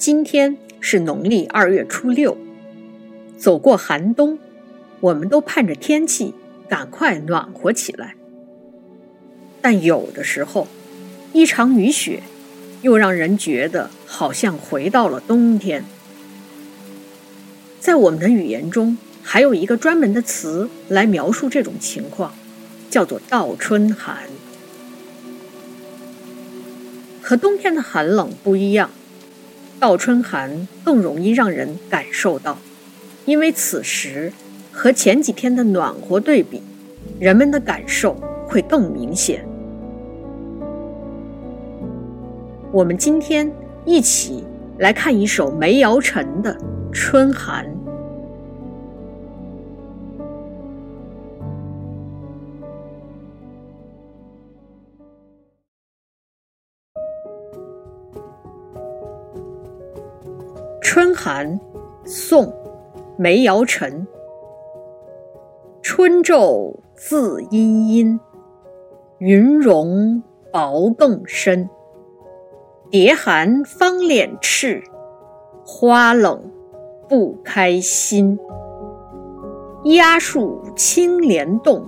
今天是农历二月初六，走过寒冬，我们都盼着天气赶快暖和起来。但有的时候，一场雨雪又让人觉得好像回到了冬天。在我们的语言中，还有一个专门的词来描述这种情况，叫做“倒春寒”。和冬天的寒冷不一样。倒春寒更容易让人感受到，因为此时和前几天的暖和对比，人们的感受会更明显。我们今天一起来看一首梅尧臣的《春寒》。寒，宋·梅尧臣。春昼自阴阴，云容薄更深。蝶寒方敛翅，花冷不开心。鸦树青莲动，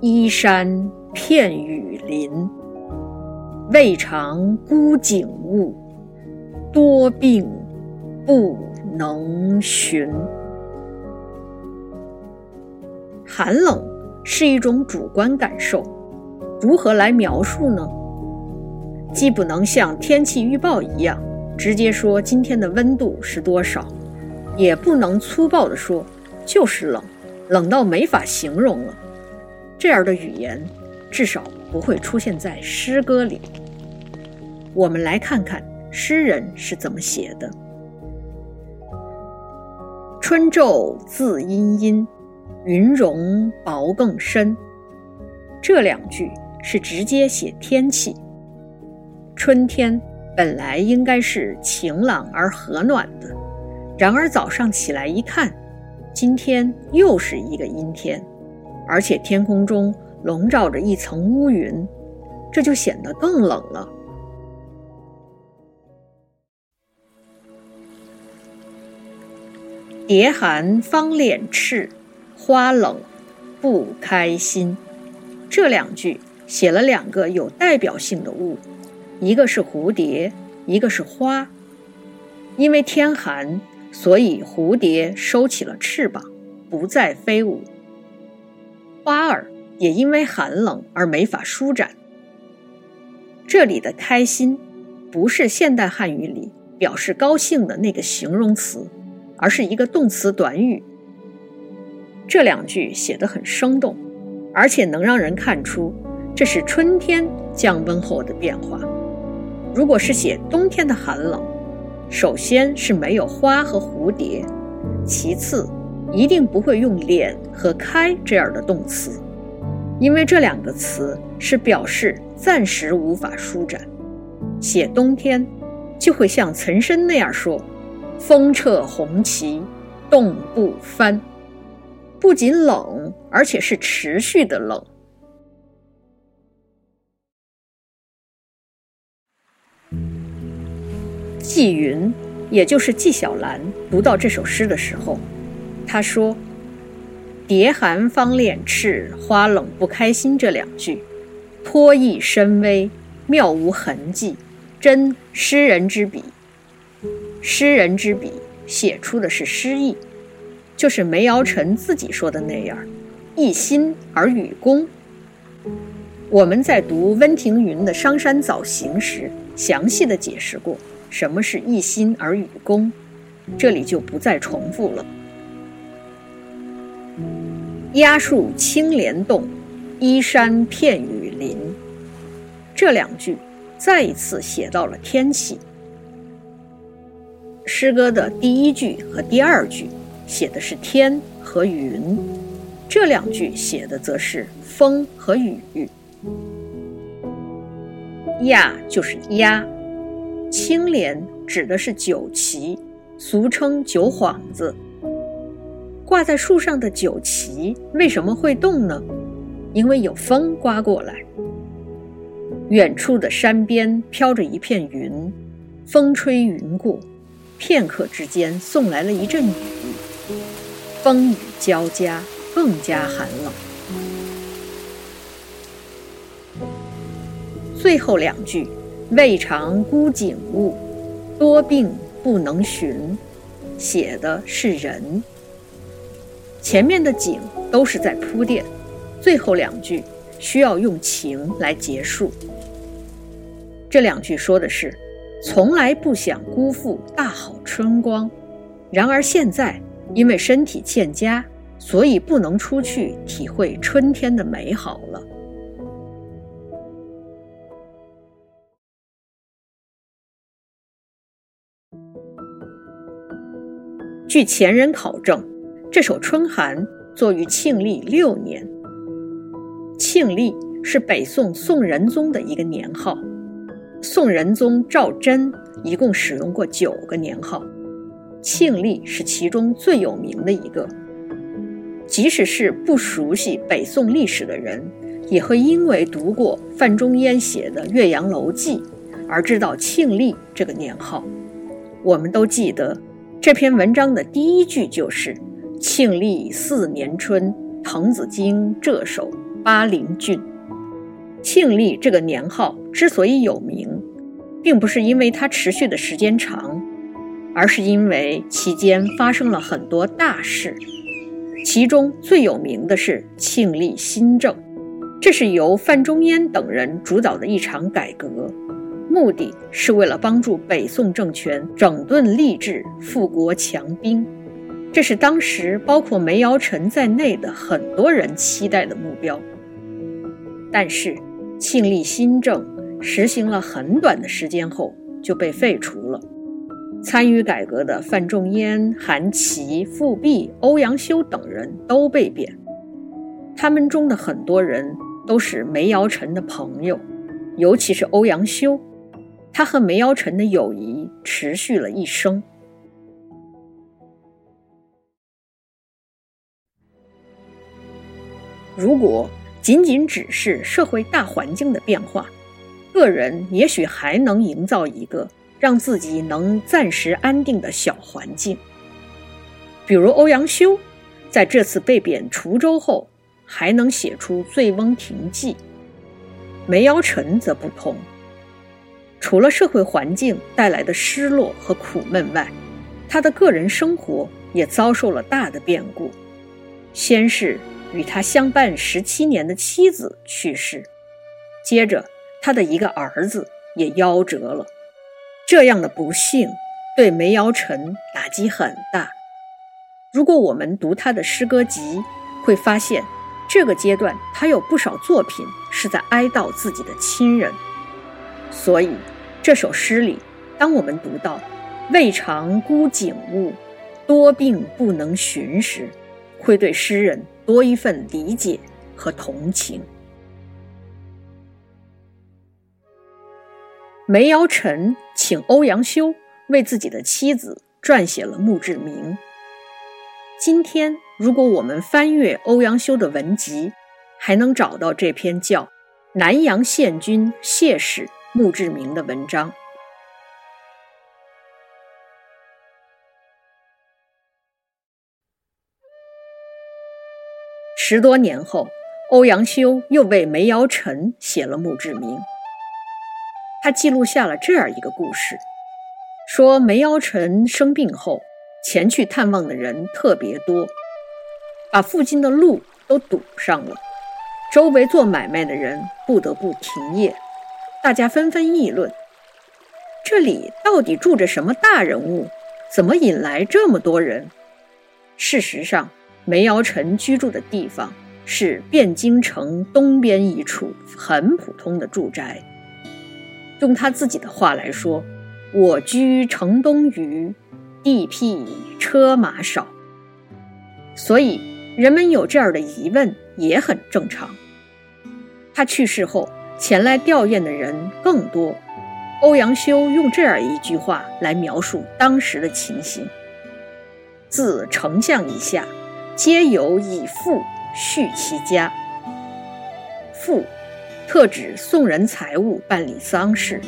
依山片雨林。未尝孤景物，多病。不能寻。寒冷是一种主观感受，如何来描述呢？既不能像天气预报一样直接说今天的温度是多少，也不能粗暴地说就是冷，冷到没法形容了。这样的语言至少不会出现在诗歌里。我们来看看诗人是怎么写的。春昼自阴阴，云容薄更深。这两句是直接写天气。春天本来应该是晴朗而和暖的，然而早上起来一看，今天又是一个阴天，而且天空中笼罩着一层乌云，这就显得更冷了。蝶寒方敛翅，花冷不开心。这两句写了两个有代表性的物，一个是蝴蝶，一个是花。因为天寒，所以蝴蝶收起了翅膀，不再飞舞。花儿也因为寒冷而没法舒展。这里的“开心”不是现代汉语里表示高兴的那个形容词。而是一个动词短语。这两句写得很生动，而且能让人看出这是春天降温后的变化。如果是写冬天的寒冷，首先是没有花和蝴蝶，其次一定不会用“敛”和“开”这样的动词，因为这两个词是表示暂时无法舒展。写冬天，就会像岑参那样说。风掣红旗，冻不翻。不仅冷，而且是持续的冷。纪云，也就是纪晓岚，读到这首诗的时候，他说：“蝶寒方敛翅，花冷不开心。”这两句，颇意深微，妙无痕迹，真诗人之笔。诗人之笔写出的是诗意，就是梅尧臣自己说的那样，一心而与公。我们在读温庭筠的《商山早行》时，详细的解释过什么是一心而与公，这里就不再重复了。鸦树青莲动，依山片雨林。这两句再一次写到了天气。诗歌的第一句和第二句写的是天和云，这两句写的则是风和雨。亚就是鸦，青莲指的是酒旗，俗称酒幌子。挂在树上的酒旗为什么会动呢？因为有风刮过来。远处的山边飘着一片云。风吹云过，片刻之间送来了一阵雨，风雨交加，更加寒冷。最后两句“未尝孤景物，多病不能寻”，写的是人。前面的景都是在铺垫，最后两句需要用情来结束。这两句说的是。从来不想辜负大好春光，然而现在因为身体欠佳，所以不能出去体会春天的美好了。据前人考证，这首《春寒》作于庆历六年。庆历是北宋宋仁宗的一个年号。宋仁宗赵祯一共使用过九个年号，庆历是其中最有名的一个。即使是不熟悉北宋历史的人，也会因为读过范仲淹写的《岳阳楼记》而知道庆历这个年号。我们都记得这篇文章的第一句就是“庆历四年春，滕子京谪守巴陵郡”。庆历这个年号之所以有名，并不是因为它持续的时间长，而是因为期间发生了很多大事。其中最有名的是庆历新政，这是由范仲淹等人主导的一场改革，目的是为了帮助北宋政权整顿吏治、富国强兵。这是当时包括梅尧臣在内的很多人期待的目标。但是。庆历新政实行了很短的时间后就被废除了。参与改革的范仲淹、韩琦、富弼、欧阳修等人都被贬，他们中的很多人都是梅尧臣的朋友，尤其是欧阳修，他和梅尧臣的友谊持续了一生。如果。仅仅只是社会大环境的变化，个人也许还能营造一个让自己能暂时安定的小环境。比如欧阳修，在这次被贬滁州后，还能写出《醉翁亭记》。梅尧臣则不同，除了社会环境带来的失落和苦闷外，他的个人生活也遭受了大的变故。先是。与他相伴十七年的妻子去世，接着他的一个儿子也夭折了。这样的不幸对梅尧臣打击很大。如果我们读他的诗歌集，会发现这个阶段他有不少作品是在哀悼自己的亲人。所以这首诗里，当我们读到“未尝孤景物，多病不能寻”时，会对诗人。多一份理解和同情。梅尧臣请欧阳修为自己的妻子撰写了墓志铭。今天，如果我们翻阅欧阳修的文集，还能找到这篇叫《南阳县君谢氏墓志铭》的文章。十多年后，欧阳修又为梅尧臣写了墓志铭。他记录下了这样一个故事：说梅尧臣生病后，前去探望的人特别多，把附近的路都堵上了，周围做买卖的人不得不停业。大家纷纷议论：这里到底住着什么大人物？怎么引来这么多人？事实上，梅尧臣居住的地方是汴京城东边一处很普通的住宅。用他自己的话来说：“我居城东隅，地僻车马少。”所以人们有这样的疑问也很正常。他去世后，前来吊唁的人更多。欧阳修用这样一句话来描述当时的情形：“自丞相以下。”皆有以富续其家。富，特指送人财物办理丧事。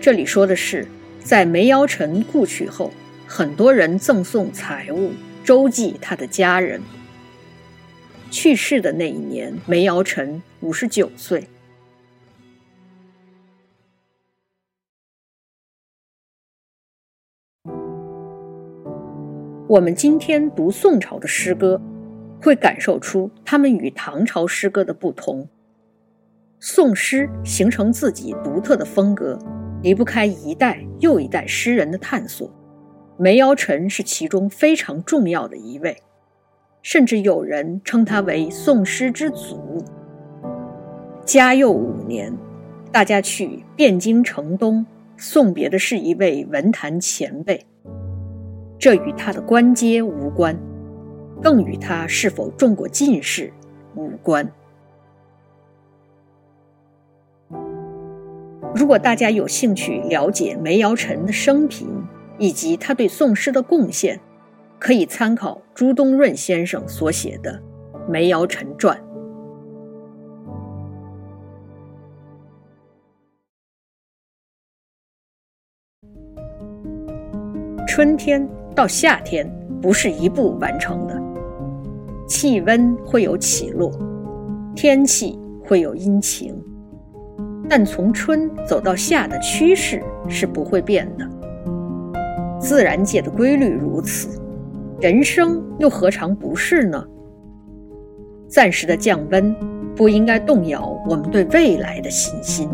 这里说的是在梅尧臣故去后，很多人赠送财物周济他的家人。去世的那一年，梅尧臣五十九岁。我们今天读宋朝的诗歌，会感受出他们与唐朝诗歌的不同。宋诗形成自己独特的风格，离不开一代又一代诗人的探索。梅尧臣是其中非常重要的一位，甚至有人称他为宋诗之祖。嘉佑五年，大家去汴京城东送别的是一位文坛前辈。这与他的官阶无关，更与他是否中过进士无关。如果大家有兴趣了解梅尧臣的生平以及他对宋诗的贡献，可以参考朱东润先生所写的《梅尧臣传》。春天。到夏天不是一步完成的，气温会有起落，天气会有阴晴，但从春走到夏的趋势是不会变的。自然界的规律如此，人生又何尝不是呢？暂时的降温不应该动摇我们对未来的信心。